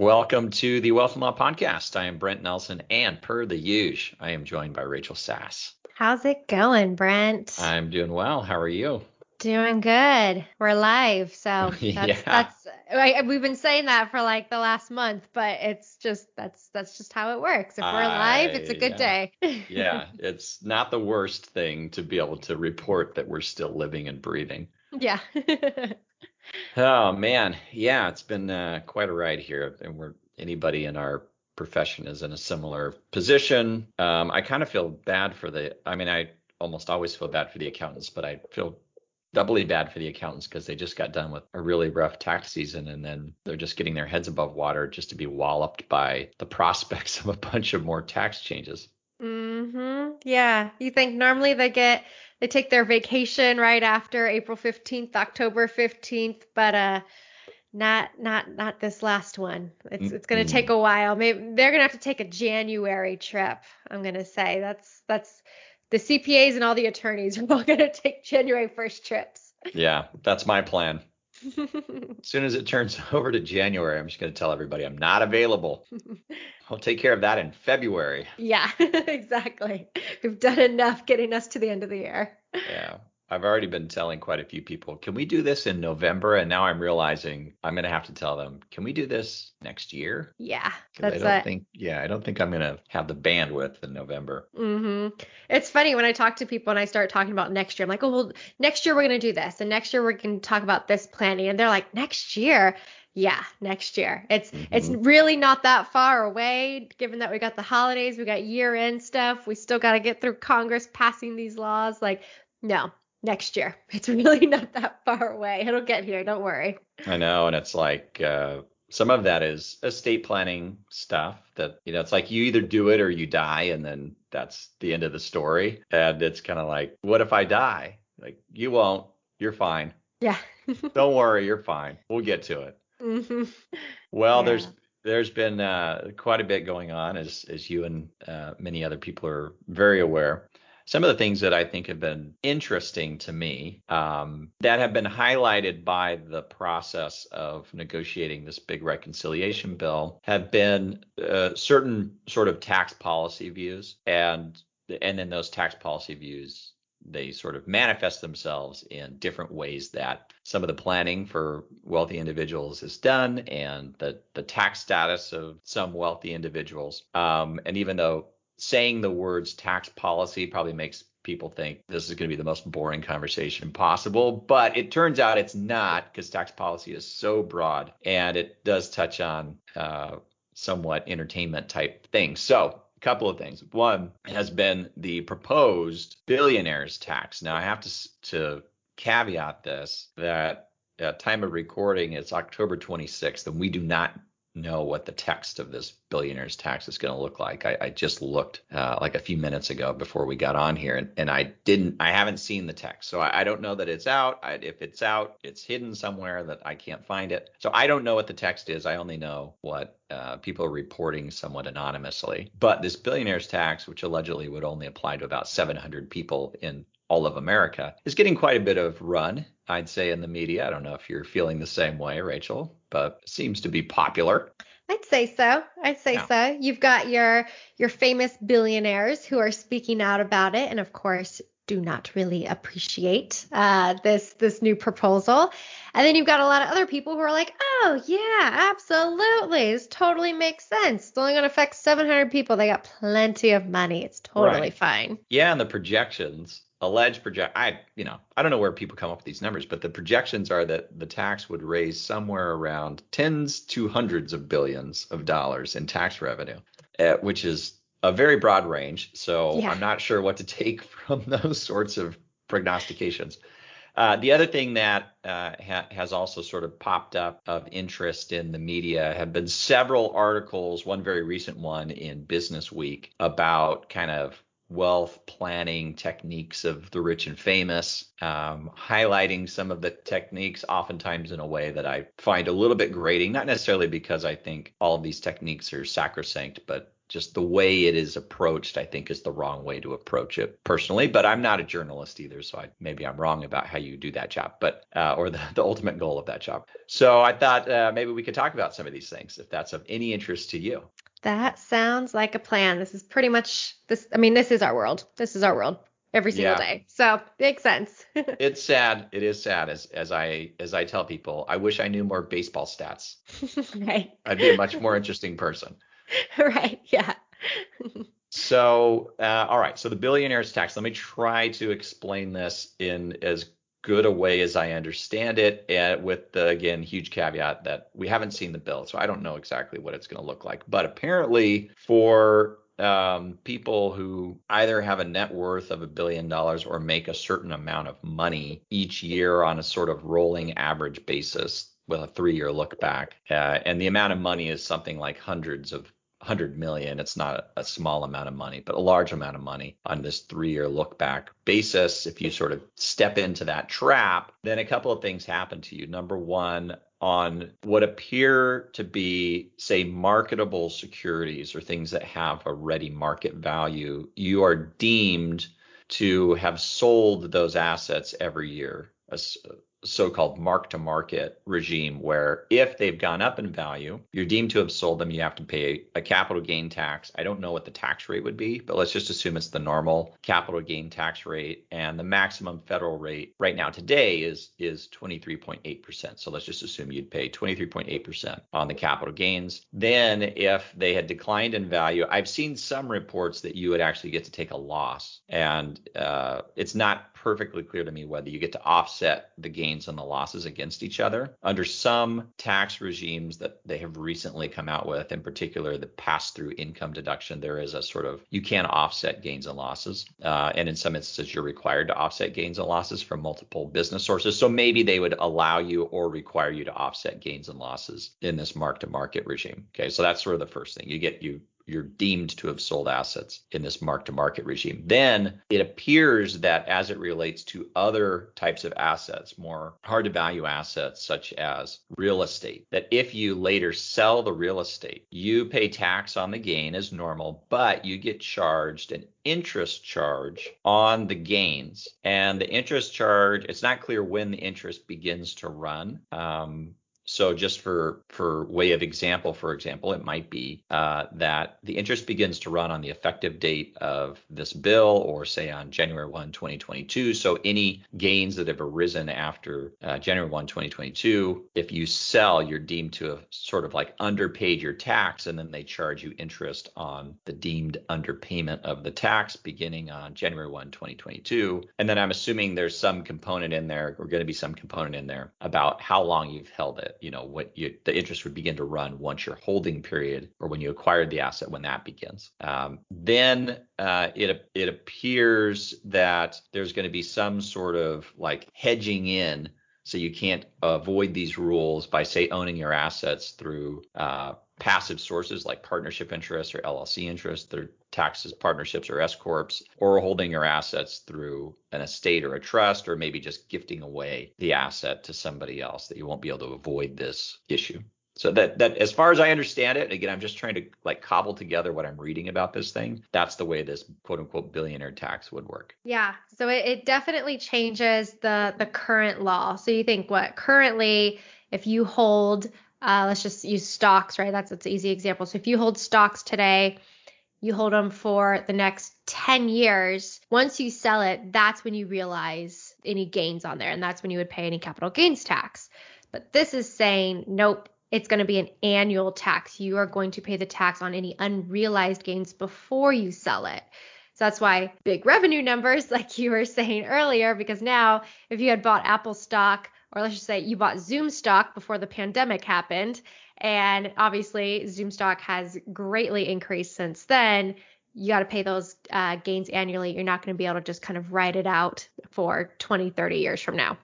Welcome to the Wealth and Law Podcast. I am Brent Nelson, and per the usual, I am joined by Rachel Sass. How's it going, Brent? I'm doing well. How are you? Doing good. We're live, so that's, Yeah. that's I, we've been saying that for like the last month, but it's just that's that's just how it works. If we're live, it's a good day. Yeah, it's not the worst thing to be able to report that we're still living and breathing. yeah. Oh man, yeah, it's been uh, quite a ride here, and we're anybody in our profession is in a similar position. Um, I kind of feel bad for the. I mean, I almost always feel bad for the accountants, but I feel doubly bad for the accountants because they just got done with a really rough tax season, and then they're just getting their heads above water just to be walloped by the prospects of a bunch of more tax changes. Yeah. You think normally they get they take their vacation right after April 15th, October 15th, but uh not not not this last one. It's it's going to take a while. Maybe they're going to have to take a January trip. I'm going to say that's that's the CPAs and all the attorneys are all going to take January 1st trips. Yeah, that's my plan. As soon as it turns over to January, I'm just going to tell everybody I'm not available. I'll take care of that in February. yeah, exactly. We've done enough getting us to the end of the year. Yeah. I've already been telling quite a few people, can we do this in November? And now I'm realizing I'm going to have to tell them, can we do this next year? Yeah, that's I don't it. think, yeah, I don't think I'm going to have the bandwidth in November. hmm It's funny when I talk to people and I start talking about next year. I'm like, oh, well, next year we're going to do this, and next year we're going to talk about this planning. And they're like, next year? Yeah, next year. It's it's really not that far away, given that we got the holidays, we got year end stuff. We still got to get through Congress passing these laws. Like, no, next year. It's really not that far away. It'll get here. Don't worry. I know. And it's like, uh, some of that is estate planning stuff that, you know, it's like you either do it or you die, and then that's the end of the story. And it's kind of like, what if I die? Like, you won't. You're fine. Yeah. Don't worry. You're fine. We'll get to it. hmm Well, Yeah. there's there's been uh, quite a bit going on, as as you and uh, many other people are very aware. Some of the things that I think have been interesting to me um, that have been highlighted by the process of negotiating this big reconciliation bill have been uh, certain sort of tax policy views, and and then those tax policy views they sort of manifest themselves in different ways that some of the planning for wealthy individuals is done and the, the tax status of some wealthy individuals. Um, and even though saying the words tax policy probably makes people think this is going to be the most boring conversation possible, but it turns out it's not because tax policy is so broad and it does touch on uh, somewhat entertainment type things. So a couple of things. One has been the proposed billionaires tax. Now I have to to caveat this that at time of recording it's October 26th and we do not know what the text of this billionaires tax is going to look like. I, I just looked uh, like a few minutes ago before we got on here and, and I didn't I haven't seen the text. So I, I don't know that it's out. I, if it's out, it's hidden somewhere that I can't find it. So I don't know what the text is. I only know what uh, people are reporting somewhat anonymously. But this billionaires tax, which allegedly would only apply to about 700 people in all of America, is getting quite a bit of run, I'd say, in the media. I don't know if you're feeling the same way, Rachel, but seems to be popular. I'd say so. I'd say Yeah. so. You've got your your famous billionaires who are speaking out about it, and of course, do not really appreciate uh, this this new proposal. And then you've got a lot of other people who are like, "Oh yeah, absolutely, this totally makes sense. It's only going to affect 700 people. They got plenty of money. It's totally Right. fine." Yeah, and the projections, alleged project, I, you know, I don't know where people come up with these numbers, but the projections are that the tax would raise somewhere around tens to hundreds of billions of dollars in tax revenue, uh, which is a very broad range. So Yeah. I'm not sure what to take from those sorts of prognostications. Uh, the other thing that uh, ha- has also sort of popped up of interest in the media have been several articles, one very recent one in Business Week about kind of wealth planning techniques of the rich and famous, um, highlighting some of the techniques, oftentimes in a way that I find a little bit grating, not necessarily because I think all of these techniques are sacrosanct, but just the way it is approached, I think, is the wrong way to approach it personally. But I'm not a journalist either, so I, maybe I'm wrong about how you do that job, but uh, or the, the ultimate goal of that job. So I thought uh, maybe we could talk about some of these things if that's of any interest to you. That sounds like a plan. This is pretty much this. I mean, this is our world. This is our world every single yeah. day. So makes sense. it's sad. It is sad as as I as I tell people. I wish I knew more baseball stats. right. I'd be a much more interesting person. right. Yeah. so, uh, all right. So the billionaire's tax. Let me try to explain this in as good a way as I understand it, and with the again huge caveat that we haven't seen the bill, so I don't know exactly what it's going to look like. But apparently, for um, people who either have a net worth of a billion dollars or make a certain amount of money each year on a sort of rolling average basis with a three year look back. Uh, and the amount of money is something like hundreds of 100 million. It's not a small amount of money, but a large amount of money on this three year look back basis. If you sort of step into that trap, then a couple of things happen to you. Number one, on what appear to be, say, marketable securities or things that have a ready market value, you are deemed to have sold those assets every year so-called mark-to-market regime where if they've gone up in value, you're deemed to have sold them, you have to pay a capital gain tax. I don't know what the tax rate would be, but let's just assume it's the normal capital gain tax rate and the maximum federal rate right now today is is 23.8%. So let's just assume you'd pay 23.8% on the capital gains. Then if they had declined in value, I've seen some reports that you would actually get to take a loss and uh, it's not perfectly clear to me whether you get to offset the gains and the losses against each other. Under some tax regimes that they have recently come out with, in particular the pass through income deduction, there is a sort of you can offset gains and losses. Uh, and in some instances, you're required to offset gains and losses from multiple business sources. So maybe they would allow you or require you to offset gains and losses in this mark to market regime. Okay. So that's sort of the first thing. You get you you're deemed to have sold assets in this mark to market regime. Then it appears that as it relates to other types of assets, more hard to value assets such as real estate, that if you later sell the real estate, you pay tax on the gain as normal, but you get charged an interest charge on the gains. And the interest charge, it's not clear when the interest begins to run. Um, so just for for way of example, for example, it might be uh, that the interest begins to run on the effective date of this bill, or say on January 1, 2022. So any gains that have arisen after uh, January 1, 2022, if you sell, you're deemed to have sort of like underpaid your tax, and then they charge you interest on the deemed underpayment of the tax beginning on January 1, 2022. And then I'm assuming there's some component in there, or going to be some component in there about how long you've held it you know what you the interest would begin to run once your holding period or when you acquired the asset when that begins. Um, then uh, it it appears that there's going to be some sort of like hedging in so you can't avoid these rules by say owning your assets through uh, passive sources like partnership interests or LLC interest, their taxes, partnerships or S corps, or holding your assets through an estate or a trust, or maybe just gifting away the asset to somebody else that you won't be able to avoid this issue. So that that as far as I understand it, again, I'm just trying to like cobble together what I'm reading about this thing. That's the way this quote unquote billionaire tax would work. Yeah. So it, it definitely changes the the current law. So you think what currently if you hold uh, let's just use stocks, right? That's that's an easy example. So if you hold stocks today, you hold them for the next 10 years. Once you sell it, that's when you realize any gains on there, and that's when you would pay any capital gains tax. But this is saying, nope, it's going to be an annual tax. You are going to pay the tax on any unrealized gains before you sell it. So that's why big revenue numbers, like you were saying earlier, because now if you had bought Apple stock or let's just say you bought Zoom stock before the pandemic happened, and obviously Zoom stock has greatly increased since then. You got to pay those uh, gains annually. You're not going to be able to just kind of write it out for 20, 30 years from now.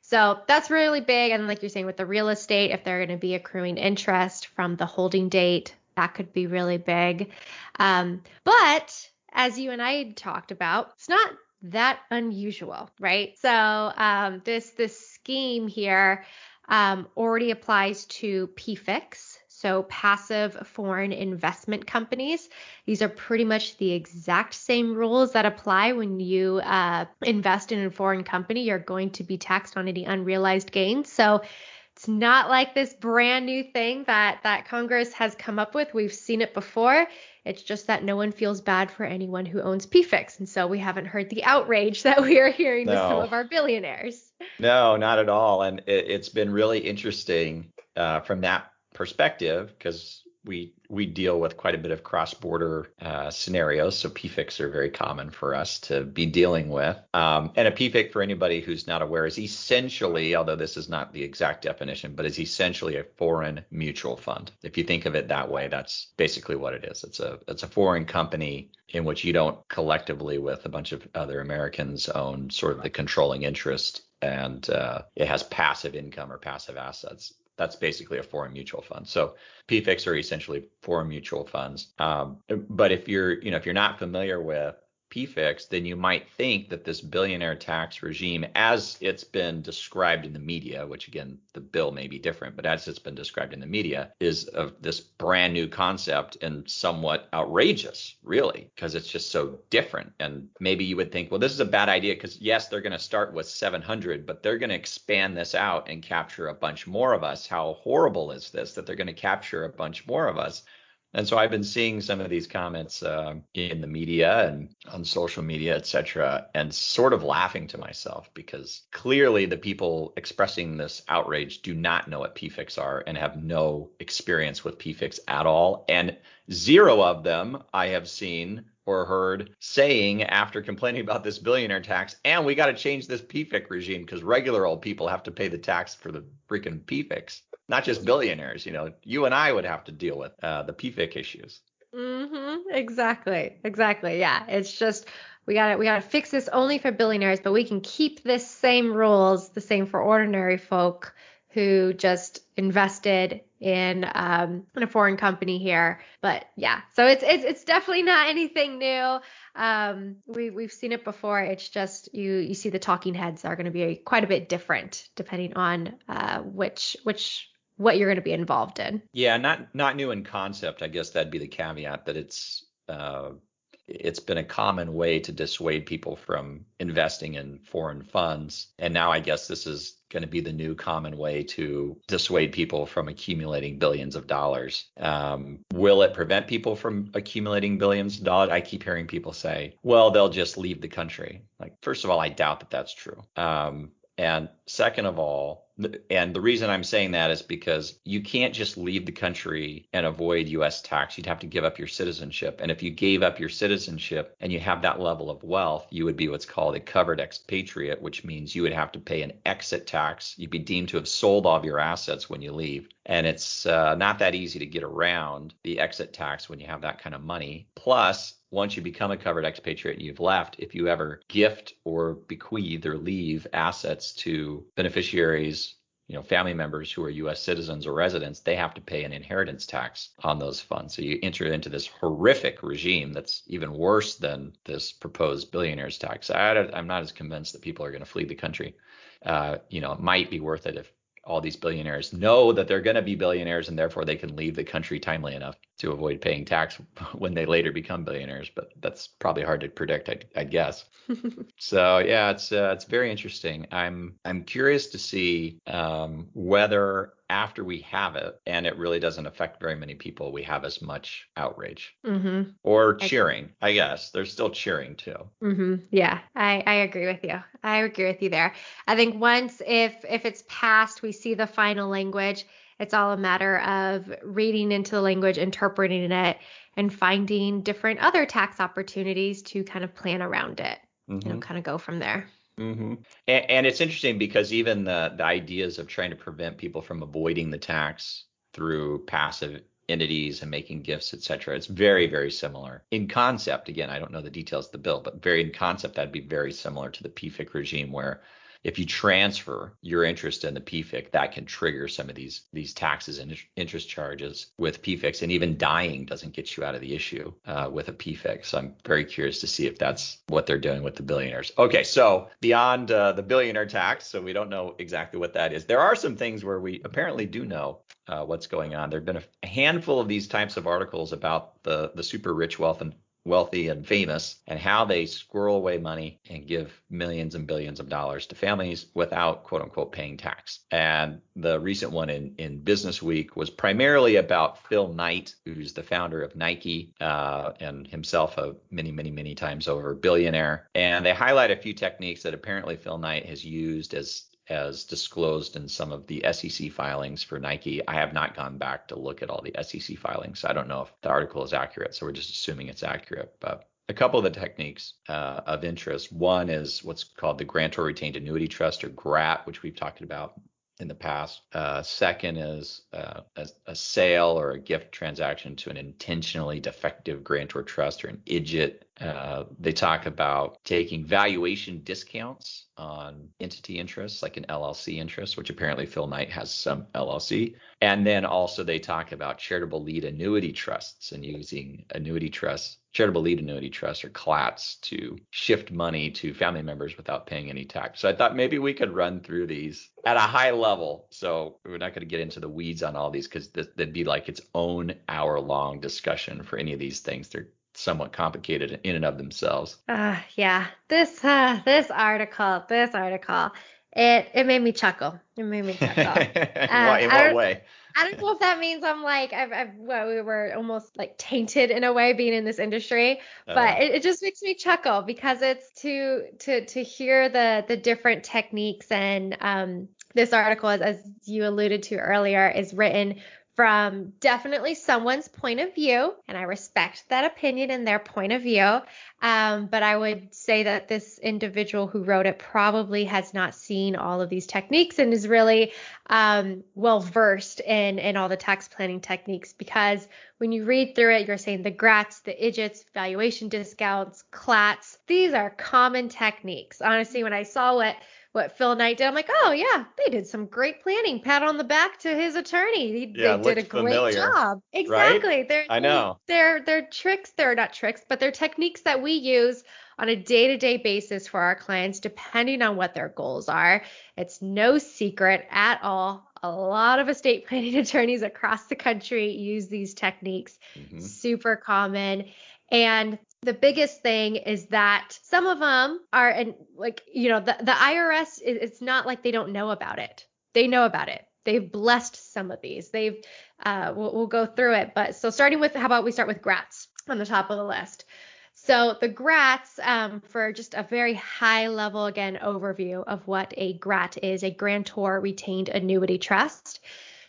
So that's really big. And like you're saying with the real estate, if they're going to be accruing interest from the holding date, that could be really big. Um, but as you and I talked about, it's not that unusual, right? So um, this this scheme here um, already applies to PFICs, so passive foreign investment companies. These are pretty much the exact same rules that apply when you uh, invest in a foreign company. You're going to be taxed on any unrealized gains. So it's not like this brand new thing that that Congress has come up with. We've seen it before. It's just that no one feels bad for anyone who owns PFICs. And so we haven't heard the outrage that we are hearing no. with some of our billionaires. No, not at all. And it, has been really interesting uh, from that perspective because we we deal with quite a bit of cross-border uh, scenarios, so PFICs are very common for us to be dealing with. Um, and a PFIC, for anybody who's not aware, is essentially, although this is not the exact definition, but is essentially a foreign mutual fund. If you think of it that way, that's basically what it is. It's a it's a foreign company in which you don't collectively, with a bunch of other Americans, own sort of the controlling interest, and uh, it has passive income or passive assets that's basically a foreign mutual fund. So PFICs are essentially foreign mutual funds. Um, but if you're, you know, if you're not familiar with PFICs, then you might think that this billionaire tax regime, as it's been described in the media, which again, the bill may be different, but as it's been described in the media, is of this brand new concept and somewhat outrageous, really, because it's just so different. And maybe you would think, well, this is a bad idea because yes, they're going to start with 700, but they're going to expand this out and capture a bunch more of us. How horrible is this that they're going to capture a bunch more of us? And so I've been seeing some of these comments uh, in the media and on social media, et cetera, and sort of laughing to myself because clearly the people expressing this outrage do not know what PFICs are and have no experience with PFICs at all. And zero of them I have seen or heard saying after complaining about this billionaire tax, and we got to change this PFIC regime because regular old people have to pay the tax for the freaking PFICs not just billionaires. You know, you and I would have to deal with uh, the PFIC issues. Mm-hmm. Exactly. Exactly. Yeah. It's just we got to we got to fix this only for billionaires, but we can keep this same rules the same for ordinary folk who just invested in um, in a foreign company here. But yeah, so it's it's it's definitely not anything new. Um, we we've seen it before. It's just you you see the talking heads are going to be quite a bit different depending on uh, which which what you're going to be involved in. Yeah, not not new in concept. I guess that'd be the caveat that it's uh, it's been a common way to dissuade people from investing in foreign funds, and now I guess this is going to be the new common way to dissuade people from accumulating billions of dollars. Um, will it prevent people from accumulating billions of dollars? I keep hearing people say, well, they'll just leave the country. Like, first of all, I doubt that that's true. Um, and second of all, and the reason I'm saying that is because you can't just leave the country and avoid US tax. You'd have to give up your citizenship. And if you gave up your citizenship and you have that level of wealth, you would be what's called a covered expatriate, which means you would have to pay an exit tax. You'd be deemed to have sold all of your assets when you leave. And it's uh, not that easy to get around the exit tax when you have that kind of money. Plus, once you become a covered expatriate and you've left, if you ever gift or bequeath or leave assets to beneficiaries, you know, family members who are U.S. citizens or residents, they have to pay an inheritance tax on those funds. So you enter into this horrific regime that's even worse than this proposed billionaires tax. I, am not as convinced that people are going to flee the country. Uh, you know, it might be worth it if all these billionaires know that they're going to be billionaires and therefore they can leave the country timely enough to avoid paying tax when they later become billionaires. But that's probably hard to predict, I, I guess. so yeah, it's uh, it's very interesting. I'm I'm curious to see um, whether after we have it and it really doesn't affect very many people, we have as much outrage mm-hmm. or cheering. I, I, guess there's still cheering too. Mm-hmm. Yeah, I, I agree with you. I agree with you there. I think once if if it's passed, we see the final language. It's all a matter of reading into the language, interpreting it, and finding different other tax opportunities to kind of plan around it. Mm-hmm. You know, kind of go from there. Mm-hmm. And, and, it's interesting because even the the ideas of trying to prevent people from avoiding the tax through passive entities and making gifts, et cetera, it's very very similar in concept. Again, I don't know the details of the bill, but very in concept that'd be very similar to the PFIC regime where if you transfer your interest in the PFIC, that can trigger some of these these taxes and interest charges with PFICs, and even dying doesn't get you out of the issue uh, with a PFIC. So I'm very curious to see if that's what they're doing with the billionaires. Okay, so beyond uh, the billionaire tax, so we don't know exactly what that is. There are some things where we apparently do know uh, what's going on. There have been a handful of these types of articles about the the super rich wealth and wealthy and famous and how they squirrel away money and give millions and billions of dollars to families without quote unquote paying tax. And the recent one in, in Business Week was primarily about Phil Knight, who's the founder of Nike uh, and himself a many, many, many times over billionaire. And they highlight a few techniques that apparently Phil Knight has used as as disclosed in some of the SEC filings for Nike. I have not gone back to look at all the SEC filings. So I don't know if the article is accurate. So we're just assuming it's accurate. But a couple of the techniques uh, of interest. One is what's called the grantor retained annuity trust or GRAT, which we've talked about in the past. Uh, second is uh, a, a, sale or a gift transaction to an intentionally defective grantor trust or an IDGT. Uh, they talk about taking valuation discounts on entity interests, like an LLC interest, which apparently Phil Knight has some LLC. And then also they talk about charitable lead annuity trusts and using annuity trusts charitable lead annuity trusts or CLATs to shift money to family members without paying any tax. So I thought maybe we could run through these at a high level. So we're not going to get into the weeds on all these because that'd be like its own hour long discussion for any of these things. They're somewhat complicated in and of themselves. Uh, yeah, this uh, this article, this article, it it made me chuckle. It made me chuckle. uh, in what way? I don't know if that means I'm like I've, I've well, we were almost like tainted in a way being in this industry, but uh, it, it, just makes me chuckle because it's to to to hear the the different techniques and um this article as, as you alluded to earlier is written from definitely someone's point of view, and I respect that opinion and their point of view. Um, but I would say that this individual who wrote it probably has not seen all of these techniques and is really um, well versed in in all the tax planning techniques because when you read through it, you're saying the GRATs, the IDGTs, valuation discounts, CLATs. These are common techniques. Honestly, when I saw what what Phil Knight did. I'm like, oh yeah, they did some great planning. Pat on the back to his attorney. He, yeah, they did a great familiar, job. Exactly. Right? They're I know. They're they're tricks. They're not tricks, but they're techniques that we use on a day-to-day basis for our clients, depending on what their goals are. It's no secret at all. A lot of estate planning attorneys across the country use these techniques. Mm-hmm. Super common. And the biggest thing is that some of them are and like you know the the IRS it's not like they don't know about it. They know about it. They've blessed some of these. They've uh we'll, we'll go through it. But so starting with how about we start with grats on the top of the list. So the grats, um, for just a very high level again overview of what a grat is, a grantor retained annuity trust.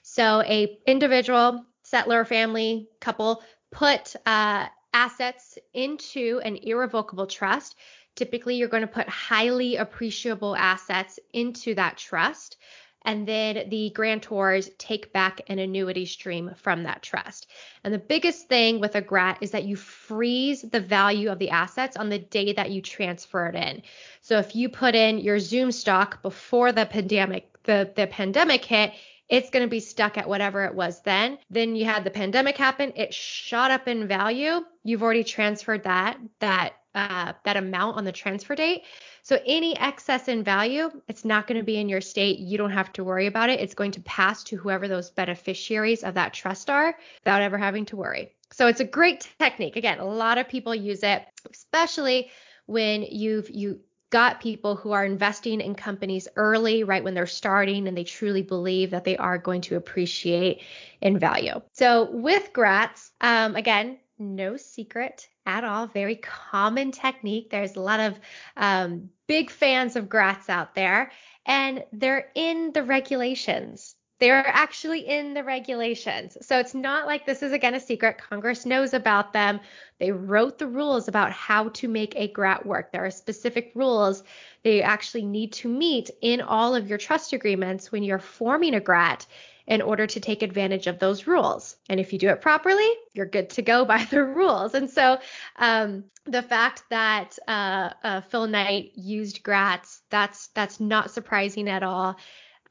So a individual, settlor, family, couple put uh, assets into an irrevocable trust. Typically, you're going to put highly appreciable assets into that trust. And then the grantors take back an annuity stream from that trust. And the biggest thing with a GRAT is that you freeze the value of the assets on the day that you transfer it in. So if you put in your Zoom stock before the pandemic, the, the pandemic hit, it's going to be stuck at whatever it was then. Then you had the pandemic happen, it shot up in value. You've already transferred that that uh, that amount on the transfer date. So any excess in value, it's not going to be in your state. You don't have to worry about it. It's going to pass to whoever those beneficiaries of that trust are without ever having to worry. So it's a great technique. Again, a lot of people use it, especially when you've you got people who are investing in companies early, right when they're starting, and they truly believe that they are going to appreciate in value. So with grats, um, again, no secret at all. Very common technique. There's a lot of um, big fans of grats out there, and they're in the regulations. They're actually in the regulations. So it's not like this is again a secret. Congress knows about them. They wrote the rules about how to make a GRAT work. There are specific rules they actually need to meet in all of your trust agreements when you're forming a GRAT. in order to take advantage of those rules. And if you do it properly, you're good to go by the rules. And so um, the fact that uh, uh, Phil Knight used GRATs, that's that's not surprising at all.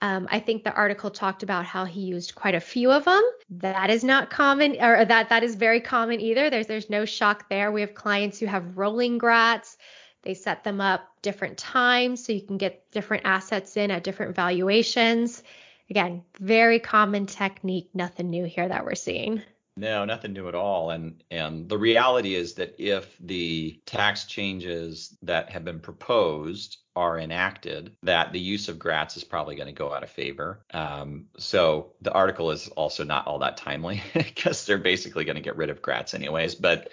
Um, I think the article talked about how he used quite a few of them. That is not common, or that that is very common either. There's there's no shock there. We have clients who have rolling GRATs. They set them up different times so you can get different assets in at different valuations. Again, very common technique, nothing new here that we're seeing. No, nothing new at all. And and the reality is that if the tax changes that have been proposed are enacted, that the use of GRATs is probably going to go out of favor. Um, so the article is also not all that timely because they're basically going to get rid of GRATs anyways. But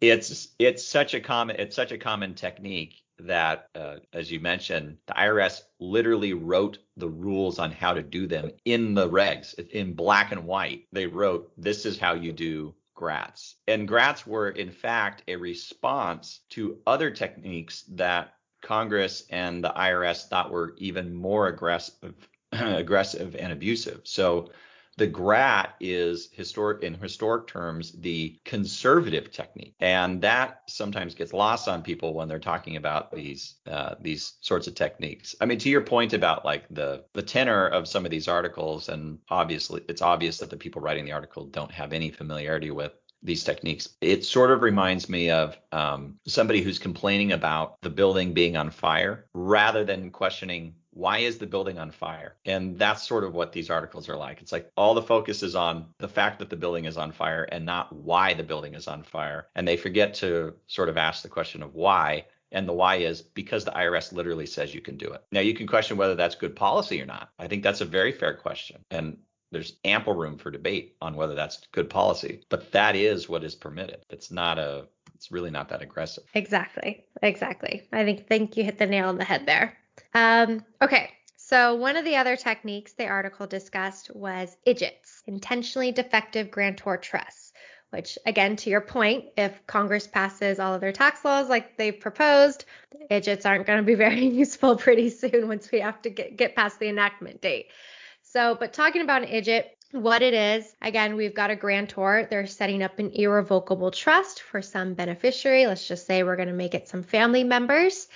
it's it's such a common it's such a common technique that, uh, as you mentioned, the IRS literally wrote the rules on how to do them in the regs in black and white. They wrote, this is how you do GRATs. And grats were, in fact, a response to other techniques that Congress and the IRS thought were even more aggressive, aggressive and abusive. So the GRAT is historic in historic terms the conservative technique, and that sometimes gets lost on people when they're talking about these uh, these sorts of techniques. I mean, to your point about like the the tenor of some of these articles, and obviously it's obvious that the people writing the article don't have any familiarity with these techniques. It sort of reminds me of um, somebody who's complaining about the building being on fire rather than questioning why is the building on fire? And that's sort of what these articles are like. It's like all the focus is on the fact that the building is on fire and not why the building is on fire. And they forget to sort of ask the question of why. And the why is because the IRS literally says you can do it. Now, you can question whether that's good policy or not. I think that's a very fair question. And there's ample room for debate on whether that's good policy, but that is what is permitted. It's not a it's really not that aggressive. Exactly. Exactly. I think think you hit the nail on the head there. Um, okay, so one of the other techniques the article discussed was IDGITs, intentionally defective grantor trusts, which again, to your point, if Congress passes all of their tax laws like they've proposed, IDGITs aren't going to be very useful pretty soon once we have to get, get past the enactment date. So, but talking about an IDGIT, what it is. Again, we've got a grantor. They're setting up an irrevocable trust for some beneficiary. Let's just say we're going to make it some family members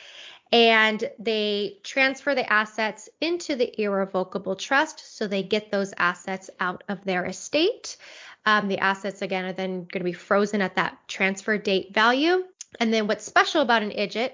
and they transfer the assets into the irrevocable trust so they get those assets out of their estate. Um, the assets, again, are then going to be frozen at that transfer date value. And then what's special about an IDGIT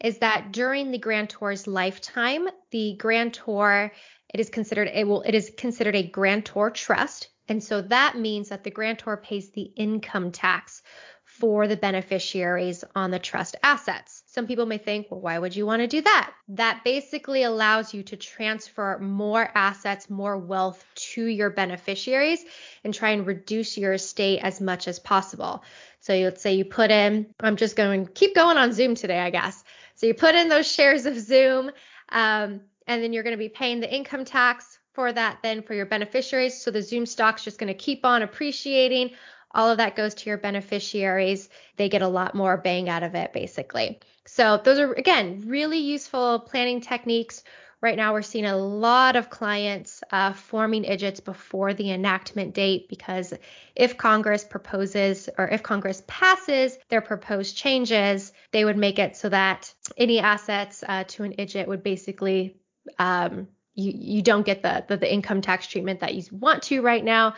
is that during the grantor's lifetime, the grantor it is considered a well, it is considered a grantor trust. And so that means that the grantor pays the income tax for the beneficiaries on the trust assets. Some people may think, well, why would you want to do that? That basically allows you to transfer more assets, more wealth to your beneficiaries and try and reduce your estate as much as possible. So let's say you put in, I'm just going keep going on Zoom today, I guess. So you put in those shares of Zoom, um, and then you're going to be paying the income tax for that then for your beneficiaries. So the Zoom stock's just going to keep on appreciating all of that goes to your beneficiaries. They get a lot more bang out of it, basically. So, those are, again, really useful planning techniques. Right now, we're seeing a lot of clients uh, forming IDGITs before the enactment date because if Congress proposes or if Congress passes their proposed changes, they would make it so that any assets uh, to an IDGIT would basically um, you you don't get the, the the income tax treatment that you want to right now.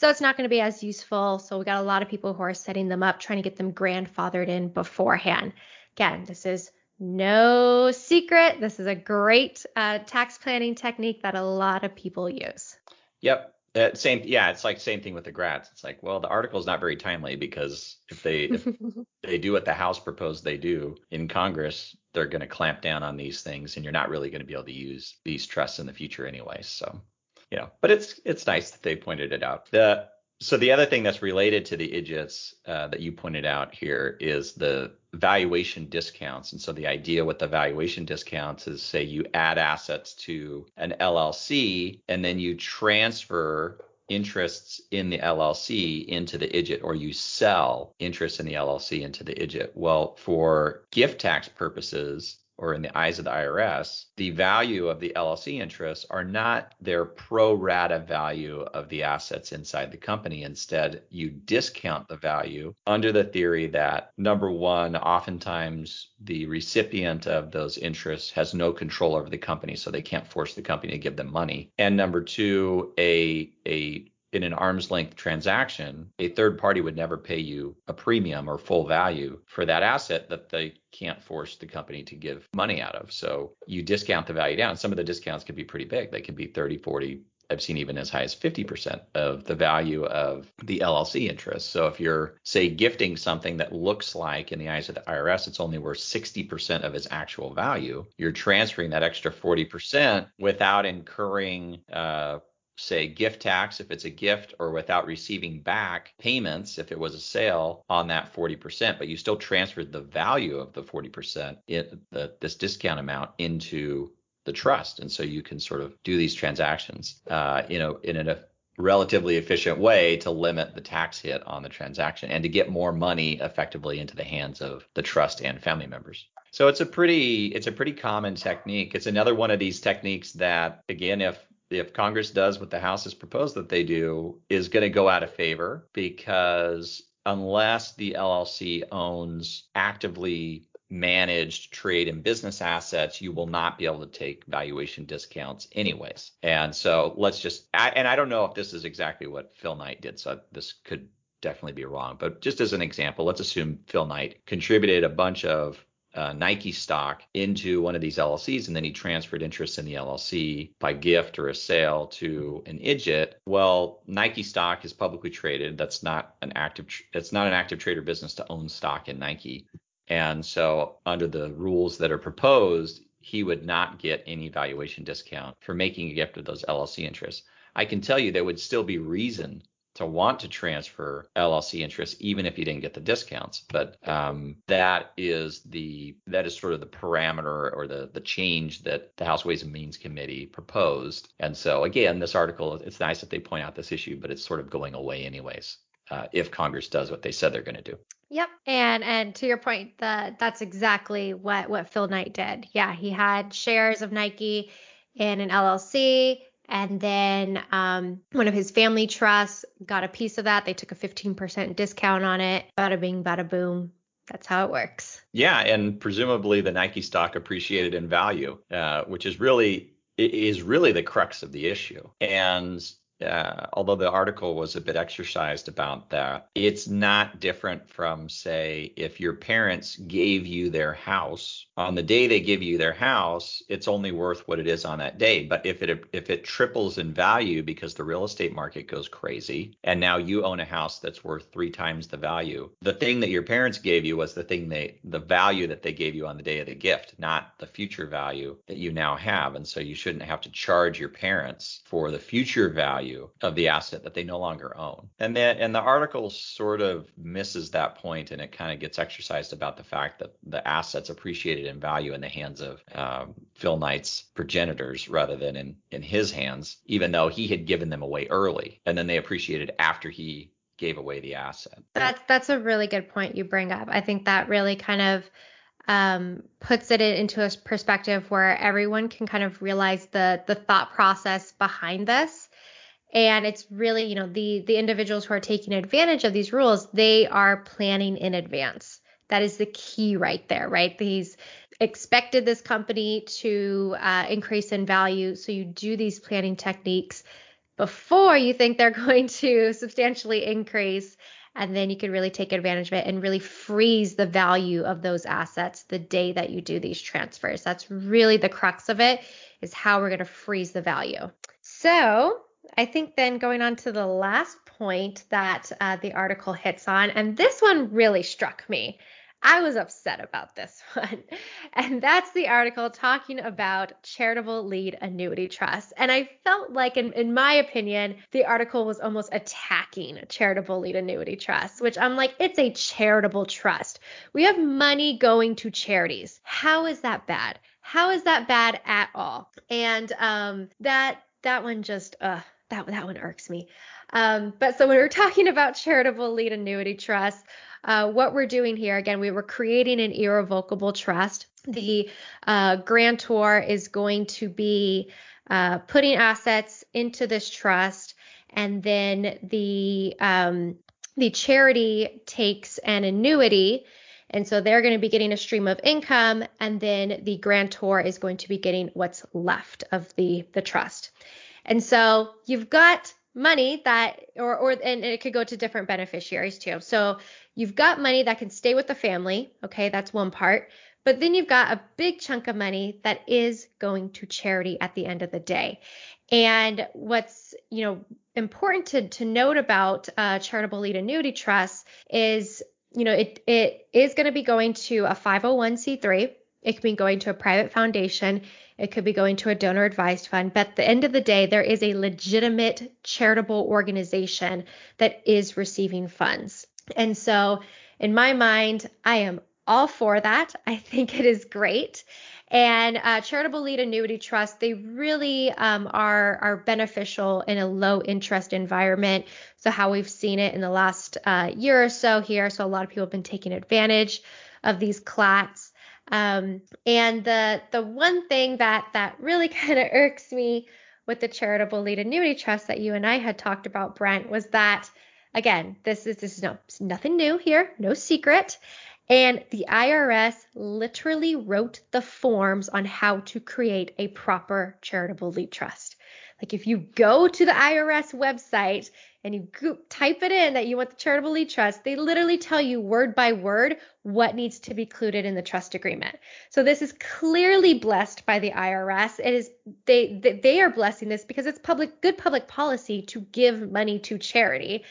So it's not going to be as useful. So we got a lot of people who are setting them up, trying to get them grandfathered in beforehand. Again, this is no secret. This is a great uh, tax planning technique that a lot of people use. Yep. Uh, same, yeah. It's like same thing with the GRATs. It's like, well, the article is not very timely because if they if they do what the House proposed they do in Congress, they're going to clamp down on these things, and you're not really going to be able to use these trusts in the future anyway. So you know, but it's it's nice that they pointed it out. The so the other thing that's related to the IDGITs uh, that you pointed out here is the valuation discounts. And so the idea with the valuation discounts is say you add assets to an LLC and then you transfer interests in the LLC into the IDGIT or you sell interest in the LLC into the IDGIT. Well, for gift tax purposes, or in the eyes of the IRS, the value of the LLC interests are not their pro rata value of the assets inside the company. Instead, you discount the value under the theory that number one, oftentimes the recipient of those interests has no control over the company, so they can't force the company to give them money. And number two, a a in an arm's length transaction, a third party would never pay you a premium or full value for that asset that they can't force the company to give money out of. So you discount the value down. Some of the discounts can be pretty big. They can be 30, 40, I've seen even as high as 50% of the value of the LLC interest. So if you're, say, gifting something that looks like, in the eyes of the IRS, it's only worth 60% of its actual value, you're transferring that extra 40% without incurring uh, say gift tax if it's a gift or without receiving back payments if it was a sale on that 40% but you still transferred the value of the 40% in the, this discount amount into the trust. And so you can sort of do these transactions uh, you know in a relatively efficient way to limit the tax hit on the transaction and to get more money effectively into the hands of the trust and family members. So it's a pretty it's a pretty common technique. It's another one of these techniques that again if if Congress does what the House has proposed that they do, is going to go out of favor because unless the LLC owns actively managed trade and business assets, you will not be able to take valuation discounts anyways. And so let's just, and I don't know if this is exactly what Phil Knight did, so this could definitely be wrong, but just as an example, let's assume Phil Knight contributed a bunch of uh, Nike stock into one of these LLCs, and then he transferred interest in the LLC by gift or a sale to an IDGIT. Well, Nike stock is publicly traded. That's not an active. It's not an active trader business to own stock in Nike. And so, under the rules that are proposed, he would not get any valuation discount for making a gift of those LLC interests. I can tell you there would still be reason to want to transfer LLC interest even if you didn't get the discounts. But um, that is the that is sort of the parameter or the the change that the House Ways and Means Committee proposed. And so again, this article it's nice that they point out this issue, but it's sort of going away anyways. Uh, if Congress does what they said they're going to do. Yep, and and to your point, that that's exactly what what Phil Knight did. Yeah, he had shares of Nike in an LLC and then um, one of his family trusts got a piece of that. They took a 15% discount on it. Bada bing, bada boom. That's how it works. Yeah, and presumably the Nike stock appreciated in value, uh, which is really is really the crux of the issue. And uh, although the article was a bit exercised about that, it's not different from, say, if your parents gave you their house on the day they give you their house, it's only worth what it is on that day. But if it if it triples in value because the real estate market goes crazy, and now you own a house that's worth three times the value, the thing that your parents gave you was the thing they the value that they gave you on the day of the gift, not the future value that you now have. And so you shouldn't have to charge your parents for the future value of the asset that they no longer own. And then and the article sort of misses that point and it kind of gets exercised about the fact that the assets appreciated in value in the hands of um, Phil Knight's progenitors rather than in in his hands, even though he had given them away early and then they appreciated after he gave away the asset. That's that's a really good point you bring up. I think that really kind of um, puts it into a perspective where everyone can kind of realize the the thought process behind this and it's really you know the the individuals who are taking advantage of these rules they are planning in advance that is the key right there right these expected this company to uh, increase in value. So you do these planning techniques before you think they're going to substantially increase and then you can really take advantage of it and really freeze the value of those assets the day that you do these transfers. That's really the crux of it is how we're going to freeze the value. So I think then going on to the last point that uh, the article hits on, and this one really struck me. I was upset about this one. And that's the article talking about charitable lead annuity trusts. And I felt like, in, in my opinion, the article was almost attacking charitable lead annuity trusts, which I'm like, it's a charitable trust. We have money going to charities. How is that bad? How is that bad at all? And um, that that one just uh that that one irks me. Um, but so when we're talking about charitable lead annuity trust, uh, what we're doing here again, we were creating an irrevocable trust. the uh, grantor is going to be uh, putting assets into this trust, and then the um, the charity takes an annuity. And so they're going to be getting a stream of income, and then the grantor is going to be getting what's left of the, the trust. And so you've got money that, or, or, and it could go to different beneficiaries too. So you've got money that can stay with the family. Okay. That's one part. But then you've got a big chunk of money that is going to charity at the end of the day. And what's, you know, important to, to note about uh, charitable lead annuity trusts is, you know, it, it is going to be going to a 501c3. It can be going to a private foundation. It could be going to a donor advised fund. But at the end of the day, there is a legitimate charitable organization that is receiving funds. And so, in my mind, I am all for that. I think it is great. And uh, charitable lead annuity trusts, they really um, are are beneficial in a low interest environment. So how we've seen it in the last uh, year or so here. So a lot of people have been taking advantage of these CLATs. Um, and the the one thing that that really kind of irks me with the charitable lead annuity trust that you and I had talked about, Brent, was that again, this is this is no nothing new here, no secret. And the IRS literally wrote the forms on how to create a proper charitable lead trust. Like if you go to the IRS website and you go, type it in that you want the charitable lead trust, they literally tell you word by word what needs to be included in the trust agreement. So this is clearly blessed by the IRS. It is they they, are blessing this because it's public good public policy to give money to charity.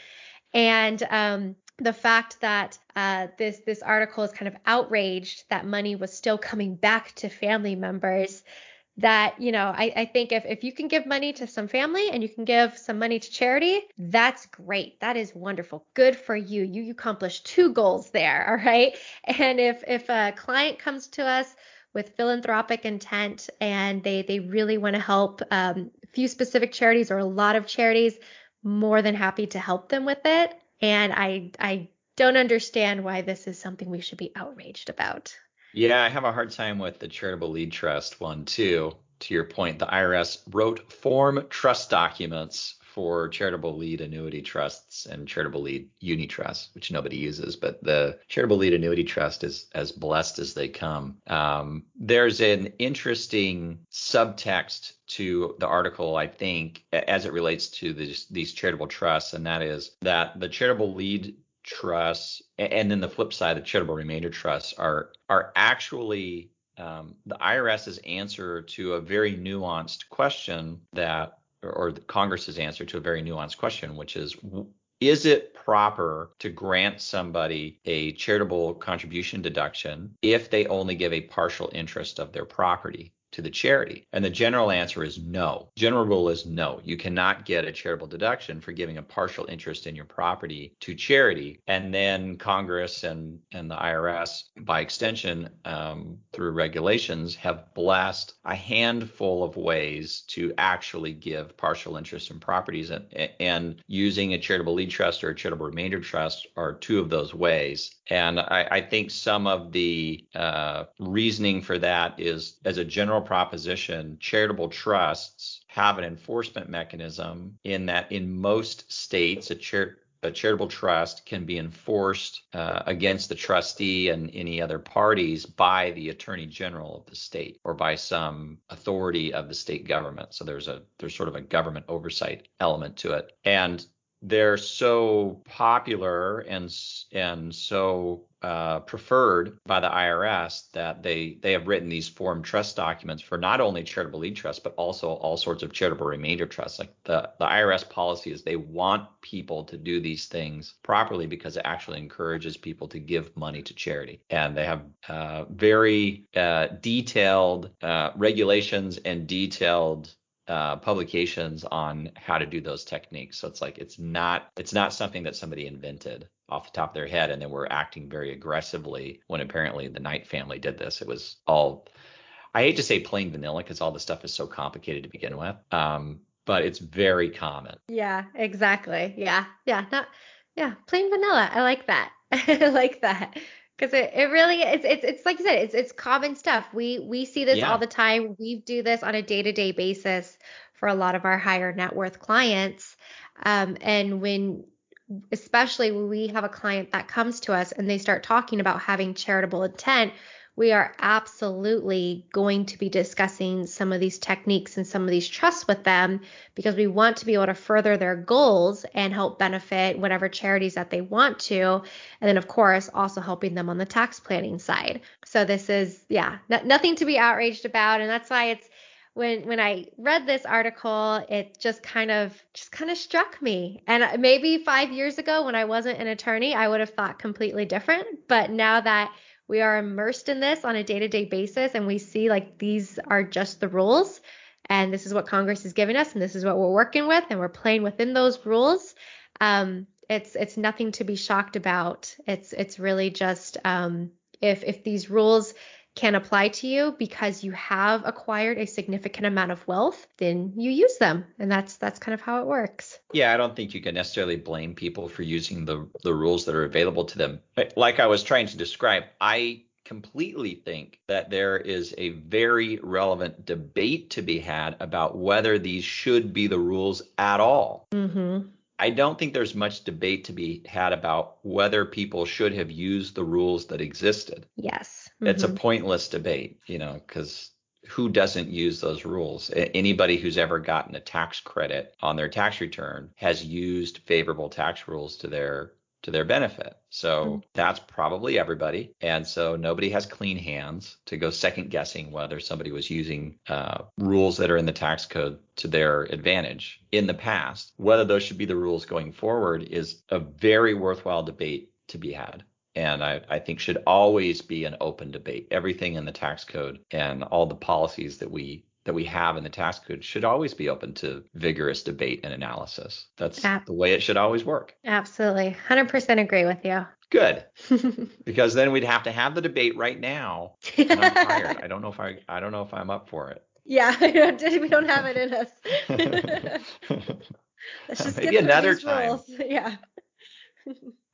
And um, the fact that uh, this this article is kind of outraged that money was still coming back to family members that you know I, I think if, if you can give money to some family and you can give some money to charity that's great. That is wonderful. Good for you. You, you accomplished two goals there all right? And if if a client comes to us with philanthropic intent and they they really want to help um, a few specific charities or a lot of charities more than happy to help them with it. And I I don't understand why this is something we should be outraged about. Yeah, I have a hard time with the charitable lead trust one too. To your point, the IRS wrote form trust documents for charitable lead annuity trusts and charitable lead unitrusts, which nobody uses, but the charitable lead annuity trust is as blessed as they come. Um, there's an interesting subtext to the article, I think, as it relates to these, these charitable trusts, and that is that the charitable lead trusts and then the flip side, the charitable remainder trusts are are actually um, the IRS's answer to a very nuanced question that or Congress's answer to a very nuanced question, which is is it proper to grant somebody a charitable contribution deduction if they only give a partial interest of their property? To the charity? And the general answer is no. General rule is no. You cannot get a charitable deduction for giving a partial interest in your property to charity. And then Congress and, and the IRS, by extension, um, through regulations, have blessed a handful of ways to actually give partial interest in properties. And, and using a charitable lead trust or a charitable remainder trust are two of those ways. And I, I think some of the uh, reasoning for that is, as a general proposition, charitable trusts have an enforcement mechanism in that in most states, a, a charitable trust can be enforced uh, against the trustee and any other parties by the attorney general of the state or by some authority of the state government. So there's a there's sort of a government oversight element to it. And they're so popular and and so uh, preferred by the IRS that they they have written these form trust documents for not only charitable lead trusts but also all sorts of charitable remainder trusts. Like the the IRS policy is they want people to do these things properly because it actually encourages people to give money to charity, and they have uh, very uh, detailed uh, regulations and detailed uh, publications on how to do those techniques. So it's like it's not it's not something that somebody invented off the top of their head and then were acting very aggressively when apparently the Knight family did this. It was all I hate to say plain vanilla because all the stuff is so complicated to begin with. Um, but it's very common. Yeah, exactly. Yeah. Yeah. Not yeah, plain vanilla. I like that. I like that. because it, it really it's it's it's like you said it's it's common stuff we we see this Yeah. all the time we do this on a day-to-day basis for a lot of our higher net worth clients um, and when especially when we have a client that comes to us and they start talking about having charitable intent we are absolutely going to be discussing some of these techniques and some of these trusts with them because we want to be able to further their goals and help benefit whatever charities that they want to. And then, of course, also helping them on the tax planning side. So, this is, yeah, n- nothing to be outraged about. And that's why it's, when when I read this article, it just kind of just kind of struck me. And maybe 5 years ago when I wasn't an attorney, I would have thought completely different, but now that we are immersed in this on a day-to-day basis and we see like these are just the rules and this is what Congress is giving us and this is what we're working with and we're playing within those rules. Um, it's it's nothing to be shocked about. It's it's really just um, if if these rules can apply to you because you have acquired a significant amount of wealth, then you use them, and that's that's kind of how it works. Yeah, I don't think you can necessarily blame people for using the the rules that are available to them. Like I was trying to describe, I completely think that there is a very relevant debate to be had about whether these should be the rules at all. Mm-hmm. I don't think there's much debate to be had about whether people should have used the rules that existed. Yes. It's a Mhm. pointless debate, you know, because who doesn't use those rules? Anybody who's ever gotten a tax credit on their tax return has used favorable tax rules to their to their benefit. So Mhm. that's probably everybody. And so nobody has clean hands to go second guessing whether somebody was using uh, rules that are in the tax code to their advantage in the past. Whether those should be the rules going forward is a very worthwhile debate to be had and I, I think should always be an open debate. Everything in the tax code and all the policies that we that we have in the tax code should always be open to vigorous debate and analysis. That's the way it should always work. Absolutely. 100% agree with you. Good, because then we'd have to have the debate right now. And I'm tired. I don't know if I I don't know if I'm up for it. yeah, we don't have it in us. Let's just Maybe get another time. rules. Yeah.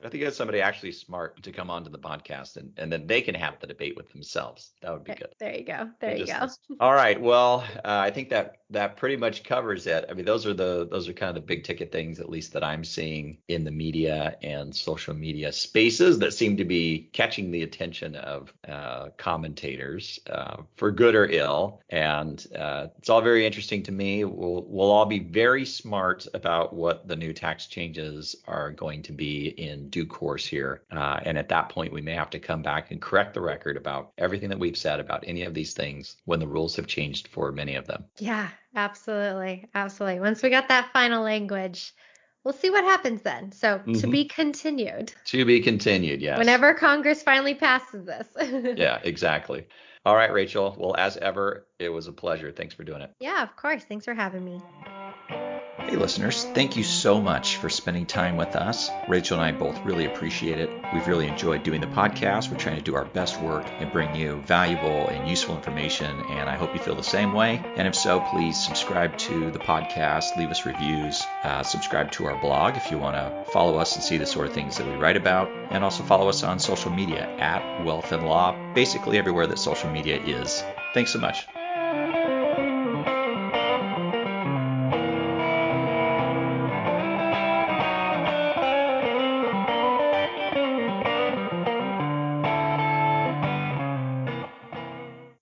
I think it's somebody actually smart to come onto the podcast and, and then they can have the debate with themselves. That would be good. There you go. There you just go. All right. Well, uh, I think that that pretty much covers it. I mean, those are the those are kind of the big ticket things, at least that I'm seeing in the media and social media spaces that seem to be catching the attention of uh, commentators uh, for good or ill. And uh, it's all very interesting to me. We'll we'll all be very smart about what the new tax changes are going to be in due course here. Uh, and at that point, we may have to come back and correct the record about everything that we've said about any of these things when the rules have changed for many of them. Yeah, absolutely. Absolutely. Once we got that final language, we'll see what happens then. So to Mhm. be continued To be continued, yes. whenever Congress finally passes this. Yeah, exactly. All right, Rachel. Well, as ever, it was a pleasure. Thanks for doing it. Yeah, of course. Thanks for having me. Hey, listeners, thank you so much for spending time with us. Rachel and I both really appreciate it. We've really enjoyed doing the podcast. We're trying to do our best work and bring you valuable and useful information, and I hope you feel the same way. And if so, please subscribe to the podcast, leave us reviews, uh, subscribe to our blog if you want to follow us and see the sort of things that we write about, and also follow us on social media at Wealth and Law, basically everywhere that social media is. Thanks so much.